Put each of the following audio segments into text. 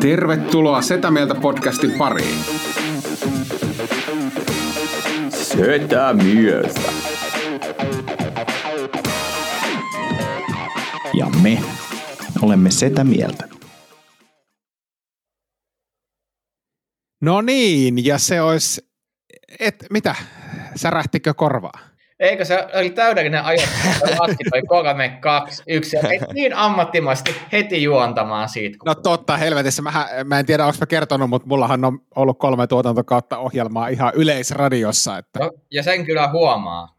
Tervetuloa Setä Mieltä podcastin pariin. Setä mieltä. Ja me olemme setä mieltä. No niin, ja se olisi, et, mitä, särähtikö korvaa? Eikö se oli täydellinen ajoitus, laski toi 3, 2, 1, ja niin ammattimaisesti heti juontamaan siitä. No totta, helvetissä. Mä, mä en tiedä, onko mä kertonut, mutta mullahan on ollut kolme tuotantokautta ohjelmaa ihan yleisradiossa. Että... No, ja sen kyllä huomaa.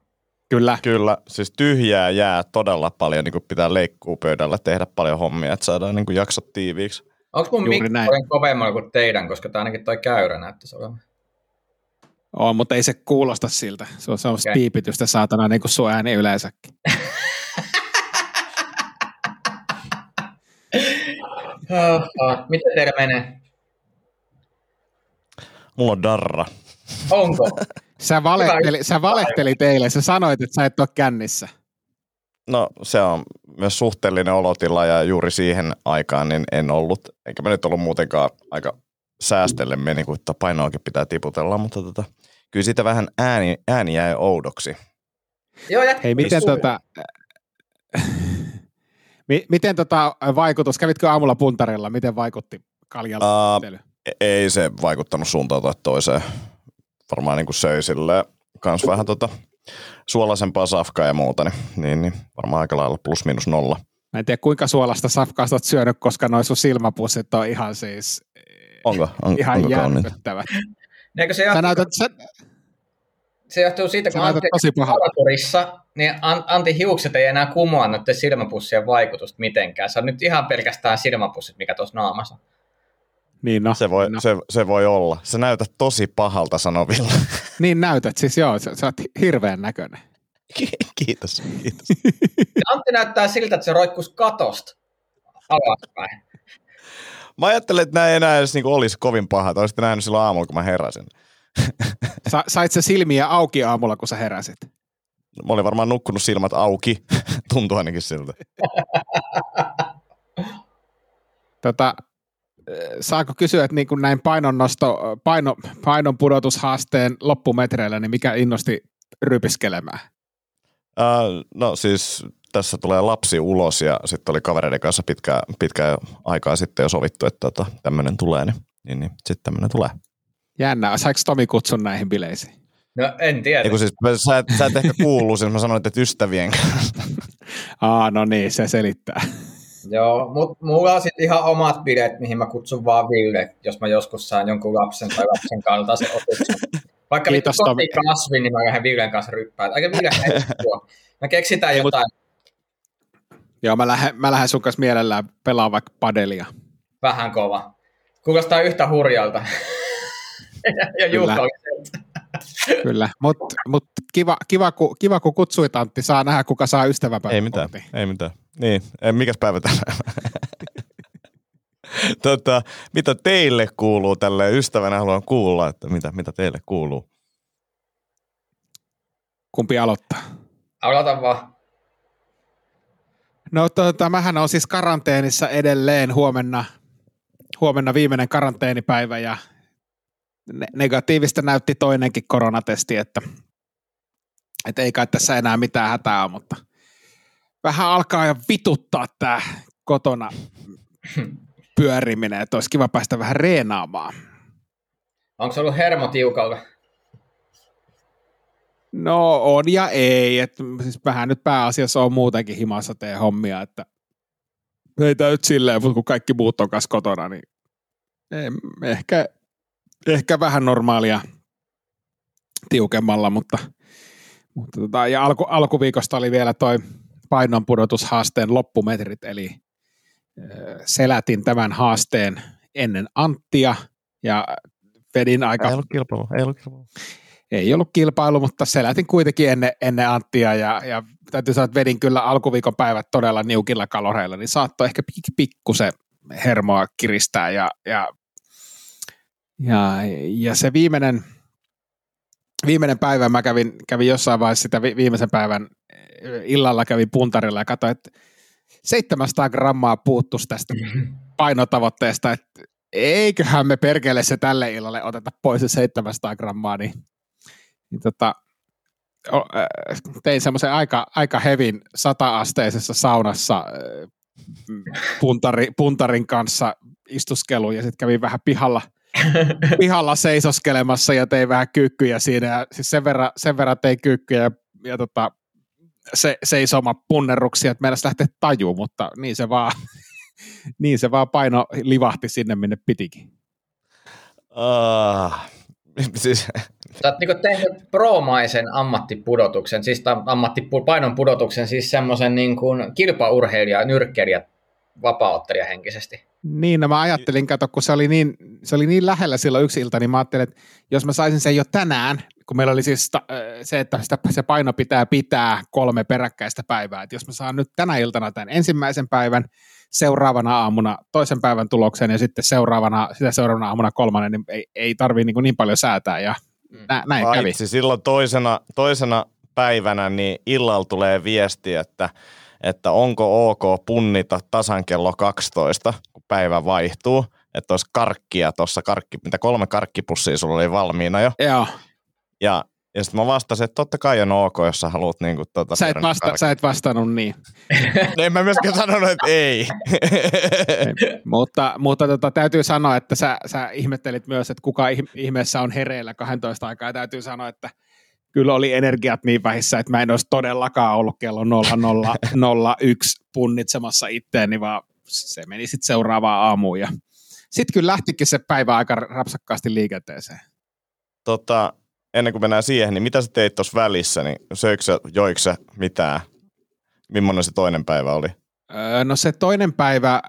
Kyllä. Kyllä, siis tyhjää jää todella paljon, niin kuin pitää leikkuu pöydällä tehdä paljon hommia, että saadaan niin kuin jaksot tiiviiksi. Onko mun paljon kovemmalla kuin teidän, koska tämä ainakin toi käyrä näyttäisi olevan. On, mutta ei se kuulosta siltä. Se on semmoista Okei. piipitystä saatana niin kuin sun ääni yleensäkin. Miten teillä menee? Mulla on darra. Onko? Sä, valehteli, sä valehteli teille, sä sanoit, että sä et ole kännissä. No se on myös suhteellinen olotila ja juuri siihen aikaan niin en ollut, eikä mä nyt ollut muutenkaan aika säästelle meni, kun että painoakin pitää tiputella, mutta tota, kyllä siitä vähän ääni, ääni jäi oudoksi. Joo. Hei, miten tota, mi, miten tota vaikutus, kävitkö aamulla puntarilla, miten vaikutti kaljalla? Uh, ei se vaikuttanut suuntaan tai toiseen. Varmaan niin kuin söi silleen kans vähän tota suolaisempaa safkaa ja muuta, niin, niin, niin varmaan aika lailla plus minus nolla. Mä en tiedä kuinka suolasta safkaa sä oot syönyt, koska noin sun silmäpussit on ihan siis Onko? On, ihan onko kauniita? järkyttävät. Eikö se, Sä johtuu, näytät, sä, se johtuu siitä, kun Antti tosi pahalta. Paraturissa, niin An- Antti hiukset ei enää kumoa noiden silmäpussien vaikutusta mitenkään. Se on nyt ihan pelkästään silmäpussit, mikä tuossa naamassa. Niin, no, Se voi, no. se, se voi olla. Se näytät tosi pahalta sanovilla. niin näytät, siis joo, sä, sä oot hirveän näköinen. kiitos, kiitos. Antti näyttää siltä, että se roikkuisi katosta alaspäin. Mä ajattelin, että nämä ei enää edes niinku olisi kovin pahat. Olisitte nähnyt silloin aamulla, kun mä heräsin. Sa, sait sä silmiä auki aamulla, kun sä heräsit? Mä olin varmaan nukkunut silmät auki. Tuntuu ainakin siltä. Tota, äh, saako kysyä, että niin kuin näin painonnosto, paino, painon pudotushaasteen loppumetreillä, niin mikä innosti rypiskelemään? Uh, no siis tässä tulee lapsi ulos ja sitten oli kavereiden kanssa pitkää, pitkää aikaa sitten jo sovittu, että tota, tämmöinen tulee, niin, niin, niin sitten tämmöinen tulee. Jännä, saiko Tomi kutsun näihin bileisiin? No en tiedä. Ei kun siis, mä- sä, et, sä et ehkä kuullut, siis mä sanoin, että ystävien kanssa. Aa, no niin, se selittää. Joo, mutta mulla on sitten ihan omat bileet, mihin mä kutsun vaan Ville, jos mä joskus saan jonkun lapsen tai lapsen kaltaisen otuksen. Vaikka Kiitos, vittu kasvi, niin mä lähden Villen kanssa ryppään. Aika Ville tuo. Me keksitään Ei, mut- jotain Joo, mä lähden, mä lähden sun kanssa mielellään pelaa vaikka padelia. vähän kova. Kuulostaa yhtä hurjalta. ja Kyllä. Kyllä, mutta mut kiva, kiva, kun, kiva, kun kutsuit Antti, saa nähdä, kuka saa ystäväpäivän Ei mitään, kortin. ei mitään. Niin, mikäs päivä tänään? tota, mitä teille kuuluu tälle ystävänä haluan kuulla, että mitä, mitä teille kuuluu? Kumpi aloittaa? Aloita vaan. No tota, mähän on siis karanteenissa edelleen huomenna, huomenna viimeinen karanteenipäivä ja ne- negatiivista näytti toinenkin koronatesti, että, että ei kai tässä enää mitään hätää ole, mutta vähän alkaa jo vituttaa tämä kotona pyöriminen, että olisi kiva päästä vähän reenaamaan. Onko se ollut hermo tiukalla? No on ja ei, että siis vähän nyt pääasiassa on muutenkin himassa tee hommia, että ei nyt silleen, mutta kun kaikki muut on kanssa kotona, niin ei, ehkä, ehkä vähän normaalia tiukemmalla, mutta, mutta tota, ja alku, alkuviikosta oli vielä toi painonpudotushaasteen loppumetrit, eli selätin tämän haasteen ennen Anttia ja vedin aika Ei ollut kilpailu, ei ollut kilpailu. Ei ollut kilpailu, mutta selätin kuitenkin ennen, ennen Anttia ja, ja täytyy sanoa, että vedin kyllä alkuviikon päivät todella niukilla kaloreilla, niin saattoi ehkä pik- pikkusen hermoa kiristää ja, ja, ja, ja se viimeinen, viimeinen päivä mä kävin, kävin jossain vaiheessa sitä vi- viimeisen päivän illalla kävin puntarilla ja katsoin, että 700 grammaa puuttuisi tästä painotavoitteesta, että eiköhän me perkele se tälle illalle oteta pois se 700 grammaa, niin, niin tota, tein semmoisen aika, aika hevin sata-asteisessa saunassa puntari, puntarin kanssa istuskelu ja sitten kävin vähän pihalla, pihalla seisoskelemassa ja tein vähän kyykkyjä siinä ja siis sen, verran, sen verran tein kyykkyjä ja, ja tota, se, seisoma punnerruksia, että meidän lähteä taju, mutta niin se vaan, niin se vaan paino livahti sinne, minne pitikin. Uh, siis. Sä oot niinku tehnyt promaisen ammattipudotuksen, siis ammattipainon pudotuksen, siis semmoisen niin kilpaurheilija, nyrkkelijä, vapauttelija henkisesti. Niin, no mä ajattelin, kato, kun se oli, niin, se oli niin lähellä silloin yksi ilta, niin mä ajattelin, että jos mä saisin sen jo tänään, kun meillä oli siis se, että sitä, se paino pitää pitää kolme peräkkäistä päivää, että jos mä saan nyt tänä iltana tämän ensimmäisen päivän, seuraavana aamuna toisen päivän tuloksen ja sitten seuraavana, sitä seuraavana aamuna kolmannen, niin ei, ei tarvii niin, niin paljon säätää ja. Nä, näin Paitsi kävi. silloin toisena, toisena päivänä niin illalla tulee viesti, että, että onko ok punnita tasan kello 12, kun päivä vaihtuu, että olisi karkkia tuossa, karkki, mitä kolme karkkipussia sulla oli valmiina jo. Joo. Ja ja sitten mä vastasin, että totta kai on ok, jos sä haluat niin kuin, tuota, sä, et vasta, sä et vastannut niin. en mä myöskään sanonut, että ei. mutta mutta tota, täytyy sanoa, että sä, sä ihmettelit myös, että kuka ihmeessä on hereillä 12 aikaa. Ja täytyy sanoa, että kyllä oli energiat niin vähissä, että mä en olisi todellakaan ollut kello 0001 punnitsemassa itteeni, vaan se meni sitten seuraavaan aamuun. Ja sitten kyllä lähtikin se päivä aika rapsakkaasti liikenteeseen. Tota, ennen kuin mennään siihen, niin mitä sä teit tuossa välissä, niin söikö sä, joiko sä mitään? Millainen se toinen päivä oli? Öö, no se toinen päivä,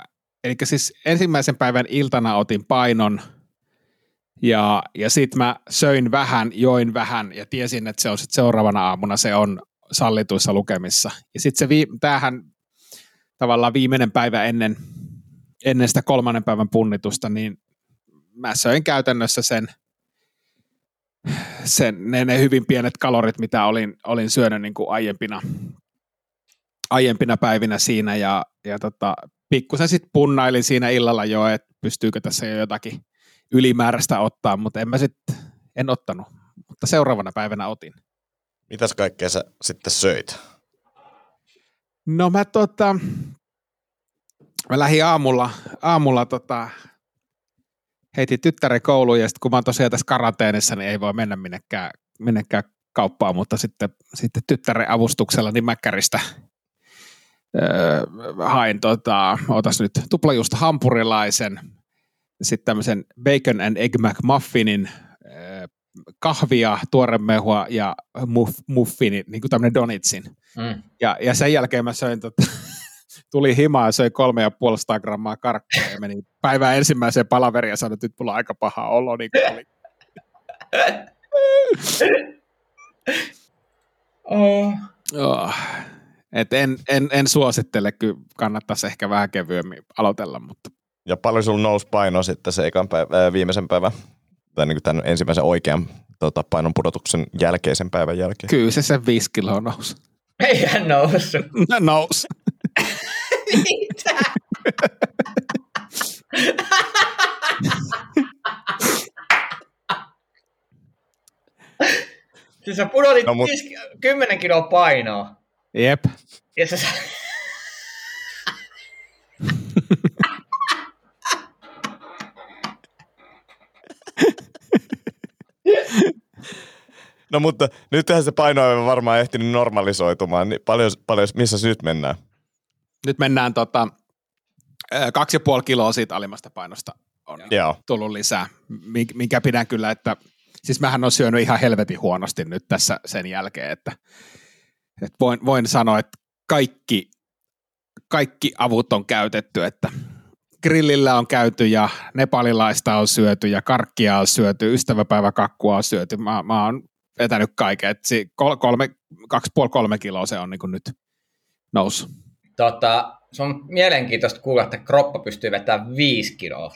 eli siis ensimmäisen päivän iltana otin painon ja, ja sitten mä söin vähän, join vähän ja tiesin, että se on sitten seuraavana aamuna se on sallituissa lukemissa. Ja sitten se, vii, tämähän tavallaan viimeinen päivä ennen, ennen sitä kolmannen päivän punnitusta, niin mä söin käytännössä sen – sen, ne, ne hyvin pienet kalorit, mitä olin, olin syönyt niin kuin aiempina, aiempina päivinä siinä ja, ja tota, pikkusen sitten punnailin siinä illalla jo, että pystyykö tässä jo jotakin ylimääräistä ottaa, mutta en mä sitten, en ottanut, mutta seuraavana päivänä otin. Mitäs kaikkea sä sitten söit? No mä tota, mä lähdin aamulla, aamulla tota, heitin tyttären kouluun ja sitten kun mä oon tosiaan tässä karanteenissa, niin ei voi mennä minnekään, minnekään kauppaan, mutta sitten, sitten tyttären avustuksella niin Mäkkäristä öö, hain, tota, otas nyt tuplajuusta hampurilaisen, sitten tämmöisen bacon and egg McMuffinin, öö, kahvia, tuoremehua ja muff, muffini, niin kuin tämmöinen donitsin. Mm. Ja, ja sen jälkeen mä söin tota, tuli himaa ja söi kolme ja puolesta grammaa karkkia ja meni päivän ensimmäiseen palaveriin ja sanoi, että nyt mulla on aika paha olo. Niin oli. oh. Oh. Et en, en, en, suosittele, kyllä kannattaisi ehkä vähän kevyemmin aloitella. Mutta. Ja paljon sulla nousi paino sitten se ekan päivä, viimeisen päivän, tai niin tämän ensimmäisen oikean tota, painon pudotuksen jälkeisen päivän jälkeen? Kyllä se sen viisi kiloa nousi. Ei hän noussut. nousi. Mitä? siis sä pudotit no, mut... 10 kiloa painoa. Jep. Ja sä... No mutta nythän se paino on varmaan ehtinyt normalisoitumaan, niin paljon, paljon missä nyt mennään? Nyt mennään tota, kaksi ja puoli kiloa siitä alimmasta painosta on Joo. tullut lisää, minkä pidän kyllä, että siis mähän on syönyt ihan helvetin huonosti nyt tässä sen jälkeen, että, että voin, voin sanoa, että kaikki, kaikki avut on käytetty, että grillillä on käyty ja nepalilaista on syöty ja karkkia on syöty, ystäväpäiväkakkua on syöty. Mä, mä oon vetänyt kaiken, että kolme, kaksi puoli kolme kiloa se on niin nyt noussut. Tota, se on mielenkiintoista kuulla, että kroppa pystyy vetämään viisi kiloa.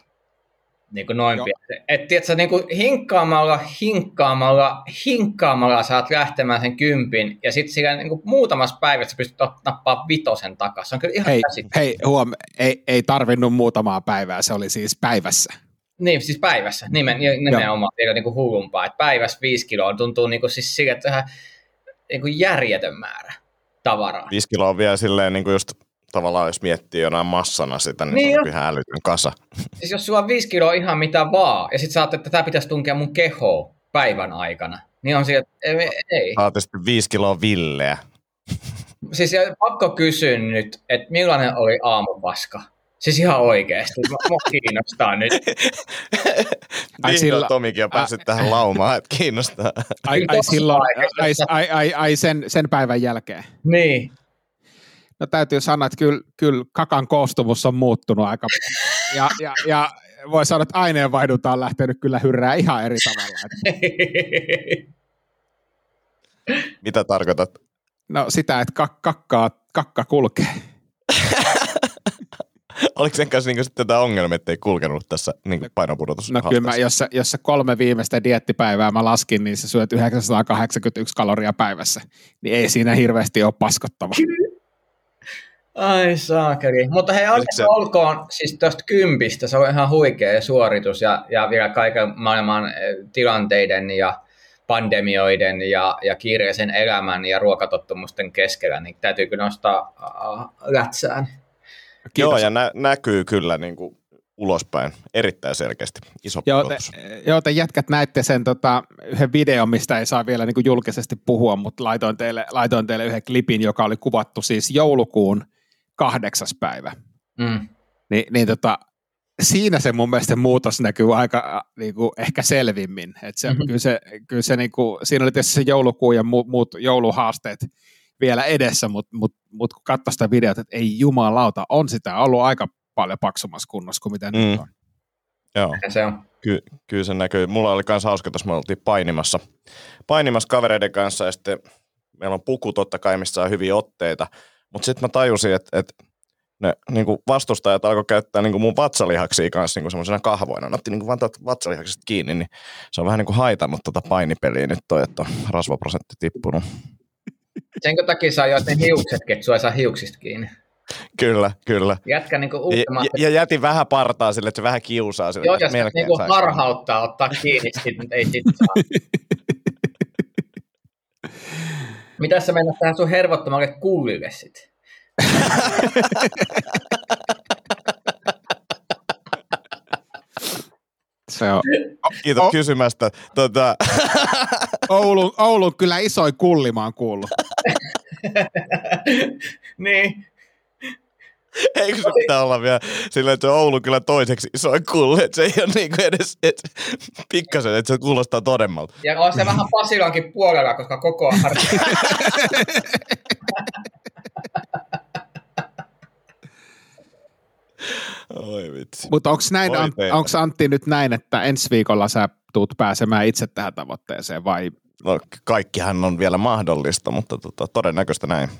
Niin kuin noin pieni. Et tiedätkö, niin kuin hinkkaamalla, hinkkaamalla, hinkkaamalla saat lähtemään sen kympin, ja sitten sillä niin kuin muutamassa päivässä pystyt nappaa vitosen takaisin. Se on kyllä ihan Hei, käsit. hei huom, ei, ei tarvinnut muutamaa päivää, se oli siis päivässä. Niin, siis päivässä, nimen, nimenomaan vielä niin kuin hullumpaa. Että päivässä viisi kiloa tuntuu niin kuin siis sille, että ihan niin kuin järjetön määrä tavaraa. Viisi kiloa on vielä silleen niin kuin just tavallaan jos miettii jonain massana sitä, niin, Niin se jo. on ihan älytön kasa. Siis jos sulla on viisi kiloa ihan mitä vaan, ja sitten sä ajattelet, että tämä pitäisi tunkea mun kehoon päivän aikana, niin on siellä, että ei. ei. Saatte sitten viisi kiloa villeä. Siis pakko kysyä nyt, että millainen oli aamupaska? Siis ihan oikeasti, mua kiinnostaa nyt. Ai Vihdoin sillä- Tomikin on päässyt tähän laumaan, että kiinnostaa. Ai, ai, silloin, ai, ai, ai, ai sen, sen päivän jälkeen. Niin. No täytyy sanoa, että kyllä, kyllä kakan koostumus on muuttunut aika ja, ja, ja voi sanoa, että aineenvaihdunta on lähtenyt kyllä hyrrää ihan eri tavalla. Mitä tarkoitat? no sitä, että kak, kakkaa, kakka kulkee. Oliko sen kanssa niin sitten tämä ongelma, että ei kulkenut tässä niin painopudotus? No kyllä mä, jos, sä, jos sä kolme viimeistä diettipäivää mä laskin, niin sä syöt 981 kaloria päivässä. Niin ei siinä hirveästi ole paskottava. Ai saakeli. Mutta hei, onneksi se- olkoon siis tuosta kympistä, se on ihan huikea suoritus ja, ja vielä kaiken maailman eh, tilanteiden ja pandemioiden ja, ja kiireisen elämän ja ruokatottumusten keskellä, niin täytyy kyllä nostaa uh, lätsään. Kiitos. Joo, ja nä- näkyy kyllä niin kuin ulospäin erittäin selkeästi. Iso Joo, te, joo, te jätkät näitte sen tota, yhden videon, mistä ei saa vielä niin kuin julkisesti puhua, mutta laitoin teille, laitoin teille yhden klipin, joka oli kuvattu siis joulukuun kahdeksas päivä. Mm. Ni, niin tota, siinä se mun mielestä muutos näkyy aika niin kuin ehkä selvimmin. Et se, Mhm. mm-hmm. Kyllä se, kyllä se niin kuin, siinä oli tietysti se joulukuu ja muut, muut jouluhaasteet vielä edessä, mutta mut, mut kun katsoi sitä videota, että ei jumalauta, on sitä ollut aika paljon paksumassa kunnossa kuin mitä mm. nyt on. Joo. Ja se on. Ky- kyllä se näkyy. Mulla oli myös hauska, tuossa me oltiin painimassa, painimassa kavereiden kanssa ja sitten meillä on puku totta kai, missä saa hyviä otteita. Mutta sitten mä tajusin, että, että ne niin vastustajat alkoi käyttää niin mun vatsalihaksia kanssa niin semmoisena kahvoina. Ne otti niin vaan tuolta vatsalihaksista kiinni, niin se on vähän niin kuin haitannut tuota painipeliä nyt toi, että on rasvaprosentti tippunut. Senkö takia saa jo ne hiuksetkin, että sua ei saa hiuksista kiinni. Kyllä, kyllä. Jätkä niinku Ja, ultimaattisesti. ja, jätin vähän partaa sille, että se vähän kiusaa sille. Joo, jos niinku harhauttaa, ottaa kiinni, sit ei sit saa. Mitä sä mennät tähän sun hervottomalle kuulille sit? Se on Kiitos Oh. kysymästä. Tota, Oulun, Oulun kyllä isoin kulli mä oon kuullut. niin. Eikö se pitää olla vielä sillä, että se on Oulu kyllä toiseksi isoin kulli, että se ei ole niinku edes et, pikkasen, että se kuulostaa todemmalta. Ja on se vähän Pasilankin puolella, koska koko ajan Oi vitsi. Mutta onko näin, onks Antti nyt näin, että ensi viikolla sä tuut pääsemään itse tähän tavoitteeseen vai No kaikkihan on vielä mahdollista, mutta tota, todennäköistä näin.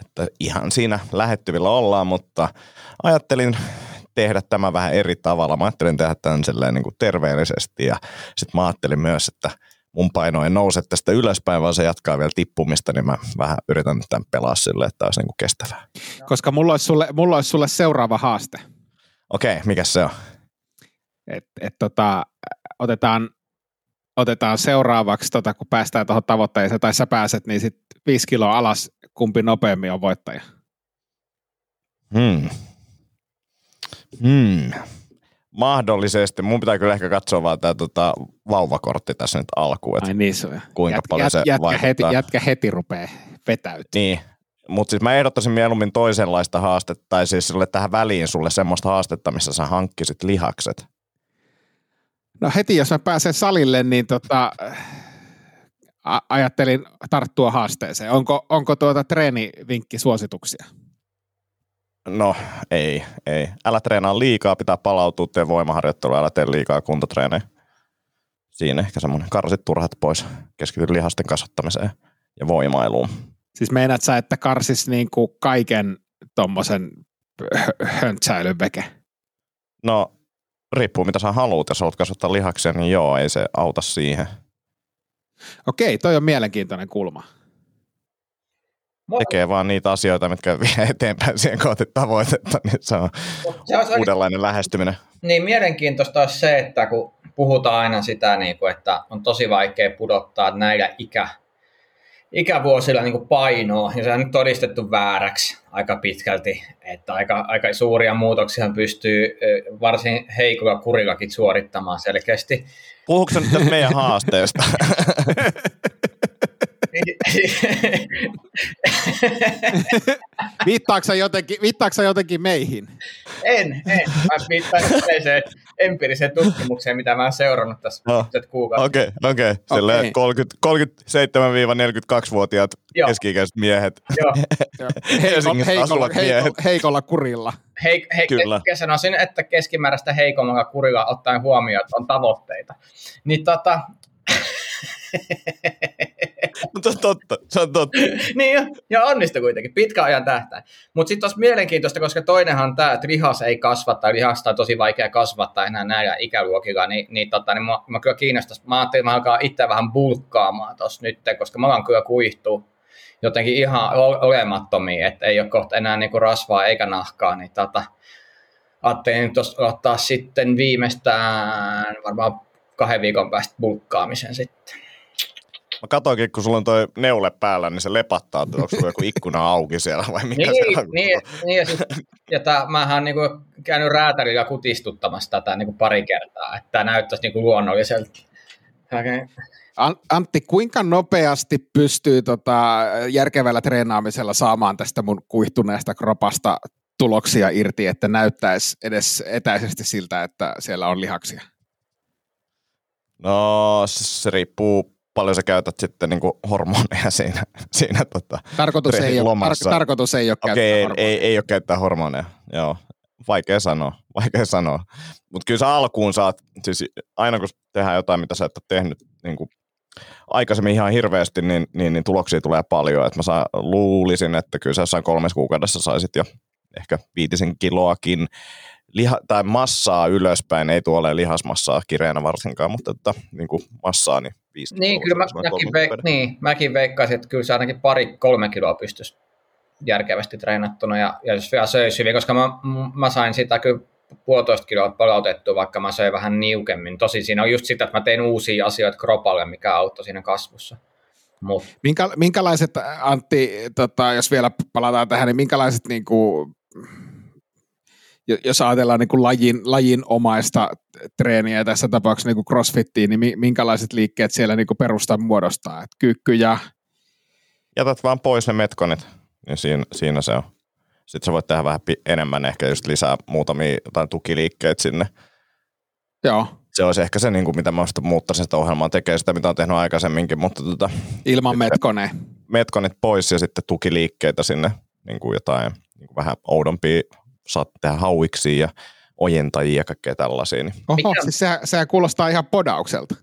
Että ihan siinä lähettyvillä ollaan, mutta ajattelin tehdä tämä vähän eri tavalla. Mä ajattelin tehdä tämän silleen niin kuin terveellisesti ja sitten mä ajattelin myös, että mun paino ei nouse tästä ylöspäin, vaan se jatkaa vielä tippumista, niin mä vähän yritän tämän pelaa silleen, että olisi niin kuin kestävää. Koska mulla olisi sulle, mulla olisi sulle seuraava haaste. Okei, mikä se on? Et, et tota, otetaan, otetaan seuraavaksi, tota, kun päästään tuohon tavoitteeseen, tai sä pääset, niin sitten viisi kiloa alas, kumpi nopeammin on voittaja. Hmm. Hmm. Mahdollisesti. Mun pitää kyllä ehkä katsoa vaan tämä tota, vauvakortti tässä nyt alkuun, että Ai niin se on. kuinka paljon se jätkä, vaikuttaa. heti, jätkä heti rupeaa vetäytymään. Niin, mutta siis mä ehdottaisin mieluummin toisenlaista haastetta, tai siis sulle tähän väliin sulle semmoista haastetta, missä sä hankkisit lihakset. No heti, jos mä pääsen salille, niin tota, a- ajattelin tarttua haasteeseen. Onko, onko tuota treenivinkki suosituksia? No ei, ei. Älä treenaa liikaa, pitää palautua, tee voimaharjoittelua, älä tee liikaa kuntotreenejä. Siinä ehkä semmoinen karsit turhat pois, keskity lihasten kasvattamiseen ja voimailuun. Siis meinaat sä, että karsis niin kuin kaiken tommosen hö- höntsäilyn veke? No riippuu mitä sä haluat. Jos haluat kasvattaa lihaksia, niin joo, ei se auta siihen. Okei, toi on mielenkiintoinen kulma. Tekee vaan niitä asioita, mitkä vie eteenpäin siihen kohti tavoitetta, niin se on se olisi uudenlainen lähestyminen. Niin mielenkiintoista olisi se, että kun puhutaan aina sitä, niin kuin, että on tosi vaikea pudottaa näillä ikä, ikävuosilla niin painoa, ja se on nyt todistettu vääräksi aika pitkälti, että aika, aika suuria muutoksia pystyy varsin heikolla kurillakin suorittamaan selkeästi. Puhuuko nyt meidän haasteesta? Viittaako jotenkin, viittaako sä jotenkin meihin? en, en. Mä viittaan yleiseen empiiriseen tutkimukseen, mitä mä oon seurannut tässä No. kuukausi. Okei, okei. Silleen Okei. 30, 37-42-vuotiaat Joo. keski-ikäiset miehet. Joo. Heikolla, miehet. heikolla, heikolla kurilla. Hei, hei, Kyllä. Kyllä. sanoisin, että keskimääräistä heikommalla kurilla ottaen huomioon, että on tavoitteita. Niin tota, Mutta se on totta, se on totta. niin jo, ja onnistu kuitenkin, pitkä ajan tähtäin. Mutta sitten olisi mielenkiintoista, koska toinenhan tämä, että lihas ei kasva tai lihasta on tosi vaikea kasvattaa enää näillä ikäluokilla, niin, niin, tota, niin mua, mua kyllä kiinnostaisi. Mä ajattelin, että mä alkaa itse vähän bulkkaamaan tuossa nyt, koska mä alan kyllä kuihtuu jotenkin ihan olemattomia, että ei ole kohta enää niinku rasvaa eikä nahkaa, niin tota, ajattelin tos- ottaa sitten viimeistään varmaan kahden viikon päästä bulkkaamisen sitten. Mä katoinkin, kun sulla on toi neule päällä, niin se lepattaa, että onko sulla joku ikkuna auki siellä vai mikä Niin, se on? niin, niin, ja, sit, ja tää, mähän niinku käynyt räätälillä kutistuttamassa tätä niinku pari kertaa, että tämä näyttäisi niinku luonnolliselta. Okay. An- Antti, kuinka nopeasti pystyy tota, järkevällä treenaamisella saamaan tästä mun kuihtuneesta kropasta tuloksia irti, että näyttäisi edes etäisesti siltä, että siellä on lihaksia? No, se riippuu paljon sä käytät sitten niinku hormoneja siinä, siinä tota. Tarkoitus ei, ole, tar- tarkoitus ei ole käyttää ei, hormoneja. ei, ei ole käyttää hormoneja, joo. Vaikea sanoa, vaikea sanoa. Mutta kyllä sä alkuun saat, siis aina kun tehdään jotain, mitä sä et ole tehnyt niin kuin aikaisemmin ihan hirveästi, niin, niin, niin tuloksia tulee paljon. Et mä saa, luulisin, että kyllä sä jossain kolmessa kuukaudessa saisit jo ehkä viitisen kiloakin liha, tai massaa ylöspäin, ei tuolle lihasmassaa kireenä varsinkaan, mutta että, niin kuin massaa, niin viisi Niin, kiloa kyllä mä, mäkin, veik- niin, mäkin veikkaisin, että kyllä se ainakin pari-kolme kiloa pystyisi järkevästi treenattuna ja, ja jos vielä söisi hyvin, koska mä, mä sain sitä kyllä puolitoista kiloa palautettua, vaikka mä söin vähän niukemmin. Tosi siinä on just sitä, että mä tein uusia asioita kropalle, mikä auttoi siinä kasvussa. Mut, Minkä, minkälaiset, Antti, tota, jos vielä palataan tähän, niin minkälaiset, niin kuin, jos ajatellaan niin kuin lajin, lajin omaista treeniä, tässä tapauksessa niin kuin crossfittiin, niin mi- minkälaiset liikkeet siellä niin kuin perusta muodostaa? Et kyykkyjä, jätät vaan pois ne metkonit, niin siinä, siinä se on. Sitten sä voit tehdä vähän enemmän, ehkä just lisää muutamia jotain tukiliikkeitä sinne. joo, Se olisi ehkä se, niin kuin, mitä mä muuttaisin sitä ohjelmaa, tekee sitä, mitä on tehnyt aikaisemminkin, mutta tota, ilman metkoneen. metkonit pois ja sitten tukiliikkeitä sinne, niin kuin jotain niin kuin vähän oudompia, saat tehdä hauiksi ja ojentajia ja kaikkea tällaisia. Niin Oho, siis sehän, sehän kuulostaa ihan podaukselta.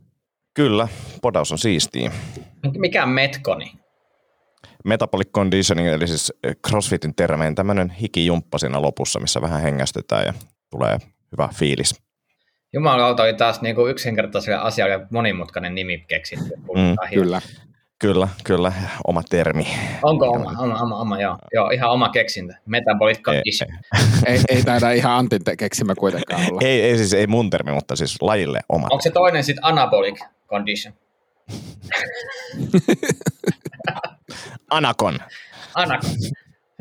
kyllä, podaus on siistiä. mikä on metkoni? Metabolic conditioning, eli siis CrossFitin termein tämmöinen hikijumppa siinä lopussa, missä vähän hengästytään ja tulee hyvä fiilis. Jumalauta oli taas niinku yksinkertaiselle asialle monimutkainen nimi keksitty. Mm, Kyllä. Kyllä, kyllä, oma termi. Onko oma, oma, oma, oma joo. joo. ihan oma keksintä. Metabolic condition. Ei, ei taida ihan Antin keksimä kuitenkaan olla. Ei, ei siis ei mun termi, mutta siis lajille oma. Onko se toinen sitten anabolic condition? Anakon. Anakon.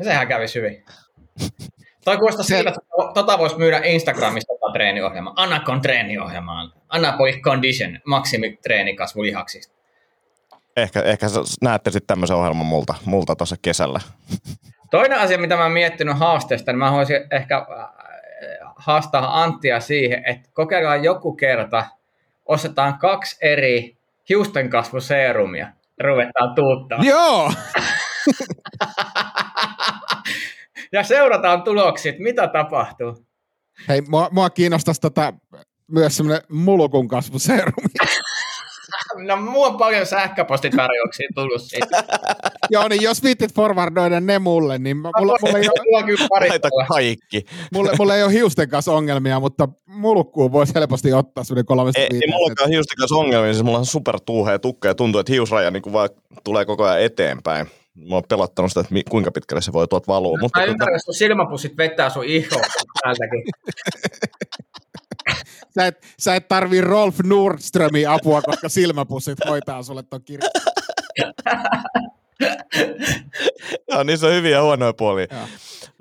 Sehän kävisi hyvin. Toi kuulostaa siltä, että tota voisi myydä Instagramista tota treeniohjelma. Anakon treeniohjelma. Anabolic condition, maksimitreenikasvu lihaksista. Ehkä, ehkä näette sitten tämmöisen ohjelman multa, multa tuossa kesällä. Toinen asia, mitä mä oon miettinyt haasteesta, niin mä voisin ehkä äh, haastaa Anttia siihen, että kokeillaan joku kerta, ostetaan kaksi eri hiustenkasvuseerumia ja ruvetaan tuuttaa. Joo! ja seurataan tuloksia, että mitä tapahtuu. Hei, mua, mua kiinnostaisi tota, myös semmoinen mulukun kasvuseerumi. No, mulla on paljon sähköpostitarjouksia tullut siitä. Joo, niin jos viittit forwardoida ne mulle, niin mä- mulla, mulla, ei, ole, Mulla Laita kaikki. mulla, mulla ei ole hiusten kanssa ongelmia, mutta mulkkuun voisi helposti ottaa semmoinen kolmesta Ei, ei olekaan hiusten kanssa ongelmia, siis mulla on super tuuhea tukka ja tuntuu, että hiusraja niin kuin vaan tulee koko ajan eteenpäin. Mä oon pelottanut sitä, että mi- kuinka pitkälle se voi tuolta valua. Mutta Mä tota, ymmärrän, että sun silmäpussit vetää sun ihoa täältäkin. Sä et, sä et tarvii Rolf Nordströmin apua, koska silmäpussit hoitaa sulle ton kirjan. joo, niissä on hyviä ja huonoja puolia. Joo.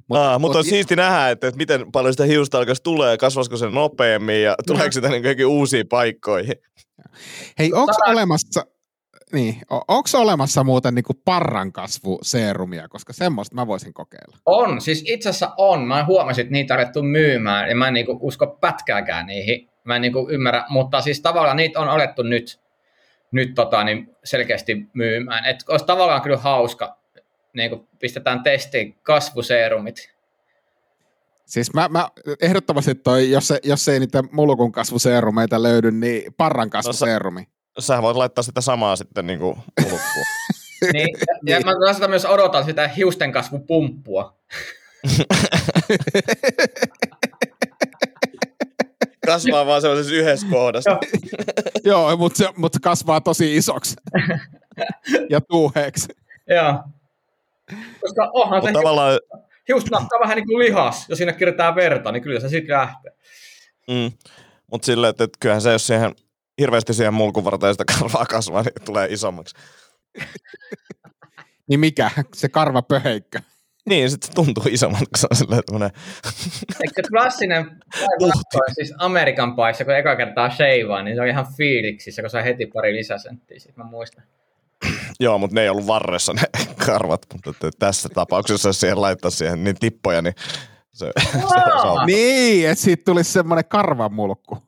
Mut, Aa, mutta on siisti nähdä, että, että miten paljon sitä hiusta alkaisi tulee, kasvaisiko se nopeammin ja tuleeko sitä niin uusiin paikkoihin. Hei, onko olemassa, niin, onko olemassa muuten niinku parrankasvuseerumia, koska semmoista mä voisin kokeilla. On, siis itse asiassa on. Mä huomasin, että niitä on alettu myymään, ja mä en niinku usko pätkääkään niihin. Mä en niinku ymmärrä, mutta siis tavallaan niitä on alettu nyt, nyt tota, niin selkeästi myymään. Et olisi tavallaan kyllä hauska, niin kuin pistetään testiin kasvuseerumit. Siis mä, mä ehdottomasti toi, jos, se, jos ei niitä mulkun kasvuseerumeita löydy, niin parran kasvuseerumi. Sähän voit laittaa sitä samaa sitten niin kuin ulkkuun. Niin, ja mä toisaalta myös odotan sitä hiusten kasvupumppua. Kasvaa vaan sellaisessa yhdessä kohdassa. Joo. Joo, mutta se, mut se kasvaa tosi isoksi ja tuuheeksi. Joo. Koska onhan se Mutta tavallaan, hius vähän niin kuin lihas, jos siinä kirjoitetaan verta, niin kyllä se sitten lähtee. mm, mutta silleen, että, että kyllähän se, jos siihen hirveästi siihen mulkun varten sitä karvaa kasvaa, niin tulee isommaksi. Niin mikä? Se karvapöheikkö. Niin, sitten se tuntuu isommalta, kun se on silleen tämmönen, Eikö se klassinen päinvastoin, siis Amerikan paissa, kun eka kertaa sheivaa, niin se on ihan fiiliksissä, kun saa heti pari lisäsenttiä, sit mä muistan. joo, mutta ne ei ollut varressa ne karvat, mutta tässä tapauksessa, jos siihen laittaa siihen niin tippoja, niin se, se, se on. Niin, että siitä tulisi semmoinen karvamulkku.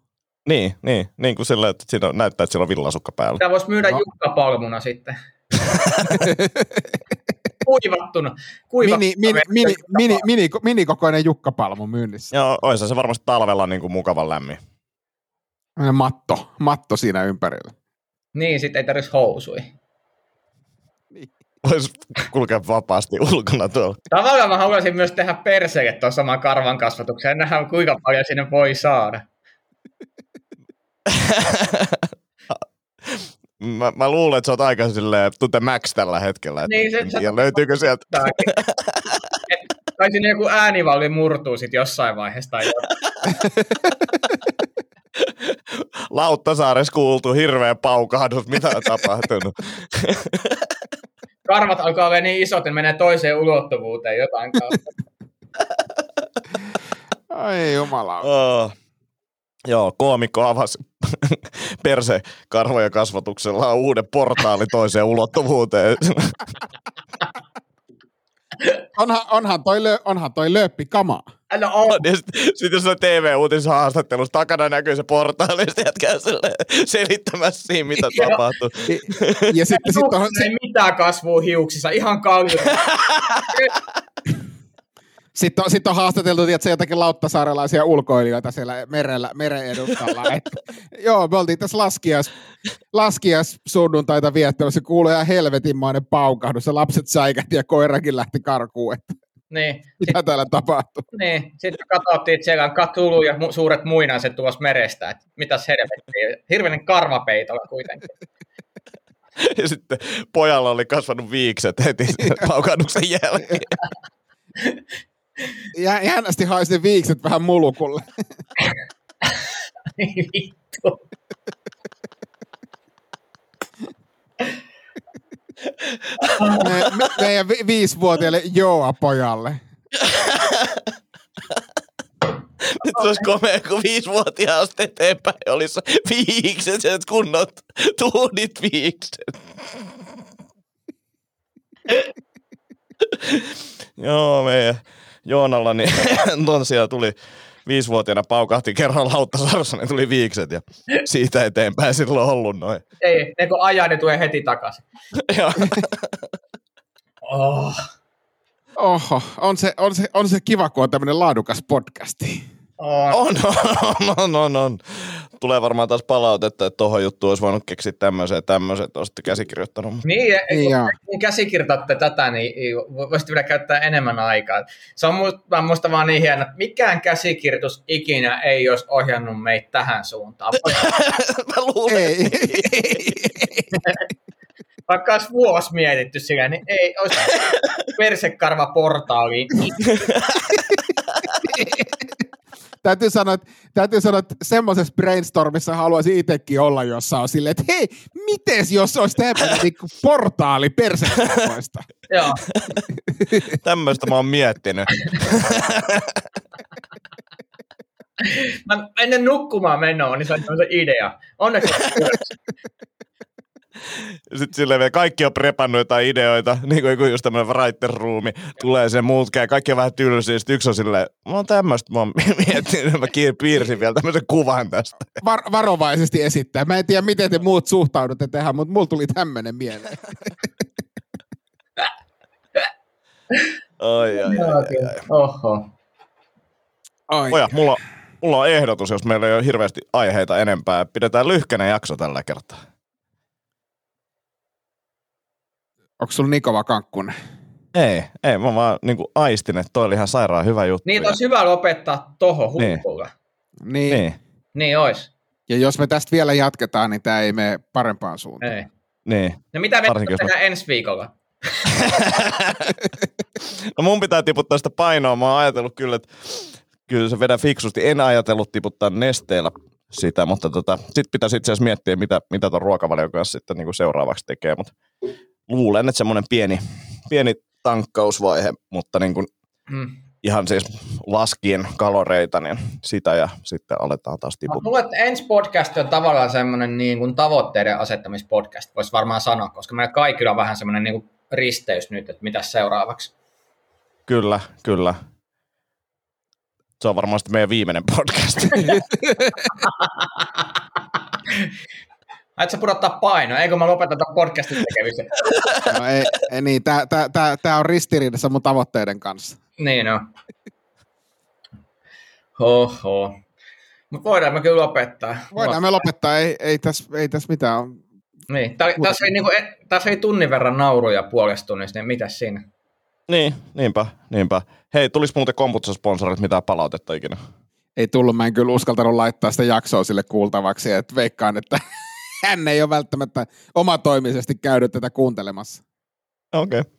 Niin, niin, niin kuin silleen, että siinä näyttää, että sillä on villasukka päällä. Tämä voisi myydä No. jukkapalmuna sitten. Kuivattuna. Kuivattuna. Mini, mini, mini, mini, mini, minikokoinen jukkapalmu myynnissä. Joo, olisi se varmasti talvella niin kuin mukavan lämmin. Matto, matto siinä ympärillä. Niin, sitten ei tarvitsisi housui. Voisi kulkea vapaasti ulkona tuolla. Tavallaan mä haluaisin myös tehdä perseelle tuon saman karvan kasvatuksen ja nähdä, kuinka paljon sinne voi saada. Mä, mä luulen, että sä oot aika silleen tunte Max tällä hetkellä. Että Niin, se- se- tiedä, löytyykö sieltä? Tai sinne joku äänivalli murtuu sitten jossain vaiheessa. Tai jotain. Lauttasaaressa kuultu hirveä paukahdus, mitä on tapahtunut. karvat alkaa olla niin isot, että menee toiseen ulottuvuuteen jotain kautta. Ai jumala. oh. Joo, koomikko avasi perse karvojen kasvatuksella uuden portaali toiseen ulottuvuuteen. Onhan, onhan, toi, lö, onhan toi lööppi kamaa. No on. Ja Sitten sit jos on TV-uutishaastattelussa, takana näkyy se portaali, ja jätkää selittämässä siinä, mitä Joo. tapahtuu. Ja sitten sit on, ei mitään kasvua hiuksissa, ihan kalju. sit on, sit on haastateltu tiedätkö, jotakin lauttasaarelaisia ulkoilijoita siellä merellä, meren edustalla. Et, joo, me oltiin tässä laskias, laskias sunnuntaita viettämässä. Kuului ihan helvetinmainen paukahdus. Ja lapset säikähti ja koirakin lähti karkuun. Että niin, mitä täällä tapahtuu? niin. Sitten katsottiin, että siellä on katulu ja mu- suuret muinaiset tuossa merestä. Että mitäs helvettiä. Hirveinen karvapeitola kuitenkin. Ja sitten pojalla oli kasvanut viikset heti sen paukahduksen jälkeen. Ja jännästi haisi ne viikset vähän mulukulle. Niin vittu. Me, me, meidän vi- viisivuotiaille Joa-pojalle. Nyt se olisi komea, kun viisivuotiaasta eteenpäin olisi viikset, että kunnot tuunit viikset. Joo, meidän Joonalla, niin tosiaan tuli viisivuotiaana paukahti kerran lauttasarassa, niin tuli viikset ja siitä eteenpäin silloin on ollut noin. Ei, ne kun ajaa, ne tulee heti takaisin. Joo. Oh. Oho, on se, on, se, on se kiva, kun on tämmöinen laadukas podcasti. Oh. On, on, on, on, on. tulee varmaan taas palautetta, että tuohon juttuun olisi voinut keksiä tämmöisen ja tämmöisen, että olisitte käsikirjoittanut. Niin, ja Niin kun käsikirjoitatte tätä, niin voisitte vielä käyttää enemmän aikaa. Se on musta, musta vaan niin hieno, että mikään käsikirjoitus ikinä ei olisi ohjannut meitä tähän suuntaan. Mä luulen. Ei. Vaikka olisi vuosi mietitty sillä, niin ei olisi persekarva portaaliin. Täytyy sanoa, että, täytyy sanoa, että semmoisessa brainstormissa haluaisin itsekin olla, jossa on silleen, että hei, mites jos olisi tämmöinen niin portaali persekarvoista? Joo. Tämmöistä mä oon miettinyt. Mä ennen nukkumaan menoa, niin sain tämmöisen idea. Onneksi Sitten silleen vielä kaikki on prepannut jotain ideoita, niin kuin joku just tämmöinen writer roomi, tulee se muut käy, kaikki on vähän tylsiä, sitten yksi on silleen, mä oon tämmöistä, mä oon miettinyt, mä piirsin vielä tämmöisen kuvan tästä. Var- varovaisesti esittää. Mä en tiedä, miten te muut suhtaudutte tähän, mutta mulla tuli tämmöinen mieleen. Oi, ai, ai, ai, ai. Oho. Ai. Oja, mulla, mulla on ehdotus, jos meillä ei ole hirveästi aiheita enempää. Pidetään lyhkäinen jakso tällä kertaa. Onko sulla Nikova Kankkunen? Ei, ei, mä vaan niin kuin aistin, että toi oli ihan sairaan hyvä juttu. Niin, olisi hyvä lopettaa toho Niin. huipulla. Niin. niin, Niin ois. Ja jos me tästä vielä jatketaan, niin tämä ei mene parempaan suuntaan. Ei. niin. No mitä me jos mä- tehdään ensi viikolla? No mun pitää tiputtaa sitä painoa. Mä oon ajatellut kyllä, että kyllä se vedän fiksusti. En ajatellut tiputtaa nesteellä sitä, mutta tota, sit pitäisi itse asiassa miettiä, mitä, mitä ton ruokavalion kanssa sitten niin kuin seuraavaksi tekee. Mutta luulen, että semmoinen pieni, pieni tankkausvaihe, mutta niin kuin Hmm. ihan siis laskien kaloreita, niin sitä ja sitten aletaan taas tiputtaa. luulen, että ensi podcast on tavallaan semmoinen niin kuin tavoitteiden asettamispodcast, voisi varmaan sanoa, koska meillä kaikilla on vähän semmoinen niin kuin risteys nyt, että mitä seuraavaksi. Kyllä, kyllä. Se on varmaan sitten meidän viimeinen podcast. Aiot sä pudottaa painoa, eikö mä lopeta tätä podcastin tekemistä? No ei, ei niin, tää, tää, tää, tää on ristiriidassa mun tavoitteiden kanssa. niin on. Hoho. Mutta voidaan me kyllä lopettaa. Voidaan me lopettaa, ei, ei tässä ei täs mitään. Niin. Tässä ei, niinku, e- tässä ei tunnin verran nauruja puolesta tunnista, niin mitäs siinä? niin, niinpä, niinpä. Hei, tulis muuten Komputsa-sponsorit mitään palautetta ikinä? Ei tullut, mä en kyllä uskaltanut laittaa sitä jaksoa sille kuultavaksi, että veikkaan, että hän ei ole välttämättä omatoimisesti käynyt tätä kuuntelemassa. Okei. Okay.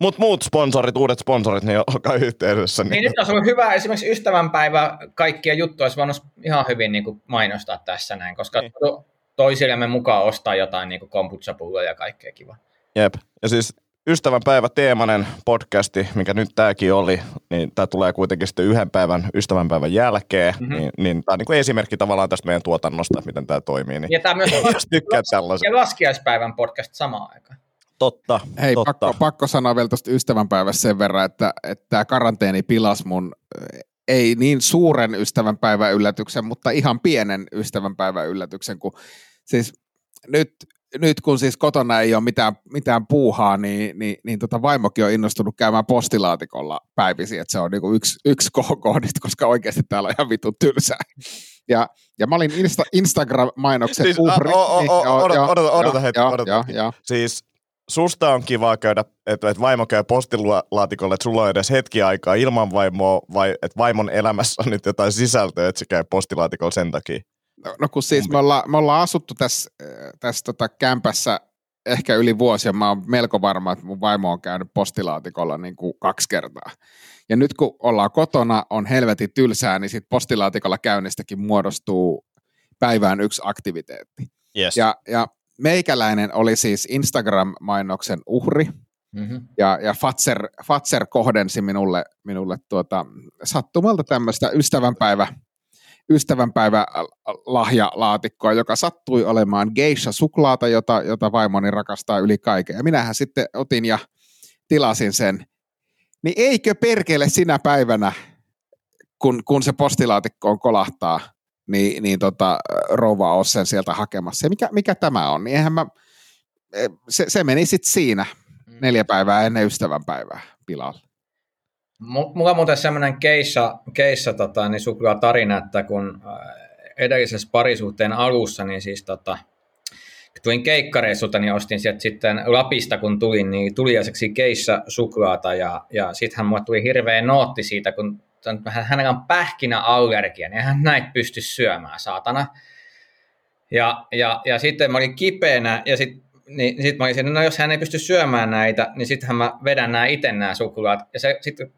Mutta muut sponsorit, uudet sponsorit, niin olkaa yhteydessä. Niin Niin. nyt olisi ollut hyvä esimerkiksi ystävänpäivä, kaikkia juttuja olisi voinut ihan hyvin niin kuin mainostaa tässä näin, koska Niin. to- toisillemme mukaan ostaa jotain niin komputsapulloja ja kaikkea kiva. Jep. Ja siis ystävänpäivä teemainen podcasti, mikä nyt tämäkin oli, niin tämä tulee kuitenkin sitten yhden päivän ystävänpäivän jälkeen, Mhm. mm-hmm. niin, niin tämä on niin kuin esimerkki tavallaan tästä meidän tuotannosta, että miten tämä toimii. Niin Ja tämä myös jos tykkää tällaisen. ja laskiaispäivän podcast samaan aikaan. Totta, Hei, totta. pakko, pakko sanoa vielä tuosta ystävänpäivästä sen verran, että, että tämä karanteeni pilas mun eh, ei niin suuren ystävänpäivän yllätyksen, mutta ihan pienen ystävänpäivän yllätyksen, kun siis nyt, nyt kun siis kotona ei ole mitään, mitään puuhaa, niin, niin, niin tota vaimokin on innostunut käymään postilaatikolla päivisin, että se on niinku yksi, yksi kohokohdista, koska oikeasti täällä on ihan vitun tylsää. Ja, ja mä olin Insta, Instagram-mainoksen Siis, uhri. o- o- niin, o- odota- odota- odota hetki, odota hetki. joo. Siis susta on kiva käydä, että, että vaimo käy postilaatikolle, että sulla on edes hetki aikaa ilman vaimoa, vai että vaimon elämässä on nyt jotain sisältöä, että se käy postilaatikolla sen takia. No, no kun siis me ollaan, me ollaan asuttu tässä, äh, tässä tota kämpässä ehkä yli vuosi ja mä oon melko varma, että mun vaimo on käynyt postilaatikolla niin kuin kaksi kertaa. Ja nyt kun ollaan kotona, on helvetin tylsää, niin sit postilaatikolla käynnistäkin muodostuu päivään yksi aktiviteetti. Yes. Ja, ja meikäläinen oli siis Instagram-mainoksen uhri, Mm-hmm. ja, ja Fatser, Fatser kohdensi minulle, minulle tuota, sattumalta tämmöistä ystävänpäivä, ystävänpäivä lahjalaatikkoa, joka sattui olemaan geisha-suklaata, jota, jota vaimoni rakastaa yli kaiken. Ja minähän sitten otin ja tilasin sen. Niin eikö perkele sinä päivänä, kun, kun se postilaatikkoon kolahtaa, niin, niin tota, rouva ole sen sieltä hakemassa. Ja mikä, mikä tämä on? Niin eihän mä, se, se meni sitten siinä neljä päivää ennen ystävänpäivää pilalle. Mulla on muuten semmoinen keissa, keissa tota, niin suklaa tarina, että kun äh, edellisessä parisuhteen alussa, niin siis tota, tulin keikkareissulta, niin ostin sieltä sitten Lapista, kun tulin, niin tuliaiseksi keissä suklaata ja, ja sittenhän mulle tuli hirveä nootti siitä, kun hänellä on pähkinäallergia, niin hän näitä pysty syömään, saatana. Ja, ja, ja sitten mä olin kipeänä ja sitten niin sit mä olin siinä, no jos hän ei pysty syömään näitä, niin sittenhän mä vedän nämä itse nämä suklaat. Ja sitten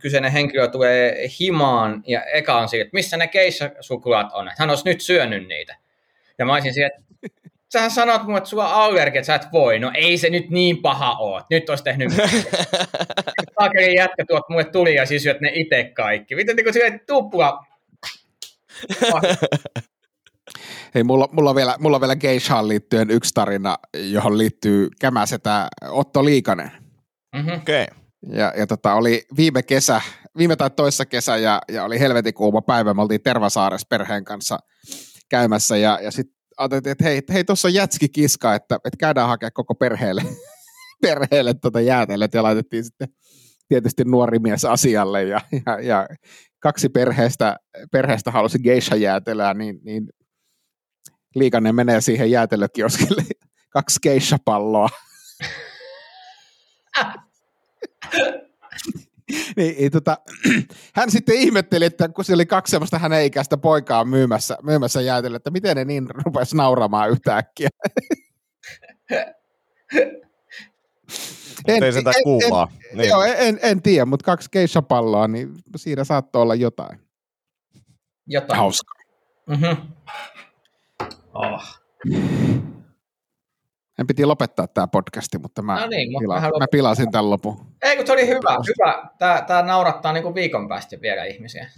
kyseinen henkilö tulee himaan ja eka on siitä, että missä ne keissasuklaat on, että hän olisi nyt syönyt niitä. Ja mä olisin siihen, että sähän sanot mulle, että sulla on allergia, että sä et voi. No ei se nyt niin paha ole. Nyt olisi tehnyt Saakeli jätkä tuot mulle tuli ja siis syöt ne itse kaikki. Miten niin kuin tupla... Hei, mulla, mulla, on vielä, mulla on vielä Geishaan liittyen yksi tarina, johon liittyy kämäsetä Otto Liikanen. Mm-hmm. Okei. Okay. Ja, ja tota, oli viime kesä, viime tai toissa kesä ja, ja oli helvetin kuuma päivä. Me oltiin Tervasaares perheen kanssa käymässä ja, ja sitten ajateltiin, että hei, hei tuossa on jätski kiska, että, että käydään hakemaan koko perheelle, perheelle tota jäätelöt ja laitettiin sitten tietysti nuori mies asialle ja, ja, ja kaksi perheestä, perheestä halusi geisha jäätelöä, niin, niin Liikanen menee siihen jäätelökioskille kaksi geisha-palloa. niin, niin, tota, hän sitten ihmetteli, että kun siellä oli kaksi sellaista hänen ikäistä poikaa myymässä, myymässä jäätelöä, että miten ne niin rupesi nauramaan yhtäkkiä. en, ei sitä kuulaa. En, niin. Joo, en, en, en tiedä, mutta kaksi keissapalloa, niin siinä saattoi olla jotain. Jotain. Hauskaa. Mm-hmm. Oh. En piti lopettaa tämä podcasti, mutta mä, no niin, pila- mä, mä pilasin tämän lopun. Ei, kun se oli hyvä. hyvä. Tämä, tämä naurattaa niin kuin viikon päästä vielä ihmisiä.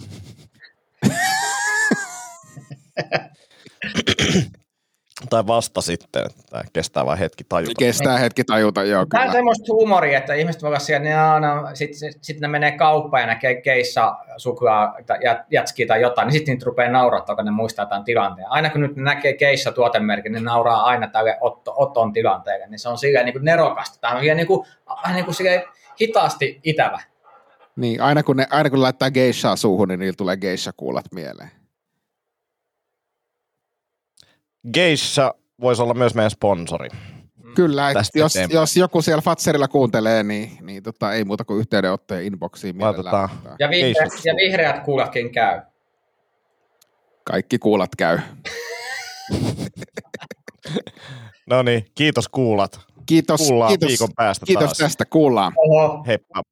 tai vasta sitten, että kestää vain hetki tajuta. Kestää hetki tajuta, joo. Tämä on semmoista huumoria, että ihmiset voivat siellä, no, no, sitten sit ne menee kauppaan ja näkee keissa suklaa, jatski tai jotain, niin sitten niitä rupeaa naurattaa, kun ne muistaa tämän tilanteen. Aina kun nyt ne näkee keissa tuotemerkin, ne nauraa aina tälle Otto, Oton tilanteelle, niin se on silleen niin kuin nerokasta. Tämä on vielä niin kuin, vähän niin kuin hitaasti itävä. Niin, aina kun, ne, aina kun laittaa geishaa suuhun, niin niillä tulee geisha-kuulat mieleen. Geissa voisi olla myös meidän sponsori. Kyllä, jos, jos joku siellä Fatserilla kuuntelee, niin, niin tota, ei muuta kuin yhteydenottoja inboxiin. Laitetaan. Ja, vihreät, ja vihreät kuulatkin käy. Kaikki kuulat käy. no niin, kiitos kuulat. Kiitos, kuullaan kiitos, viikon päästä kiitos taas. tästä, kuullaan. Oho. Heippa.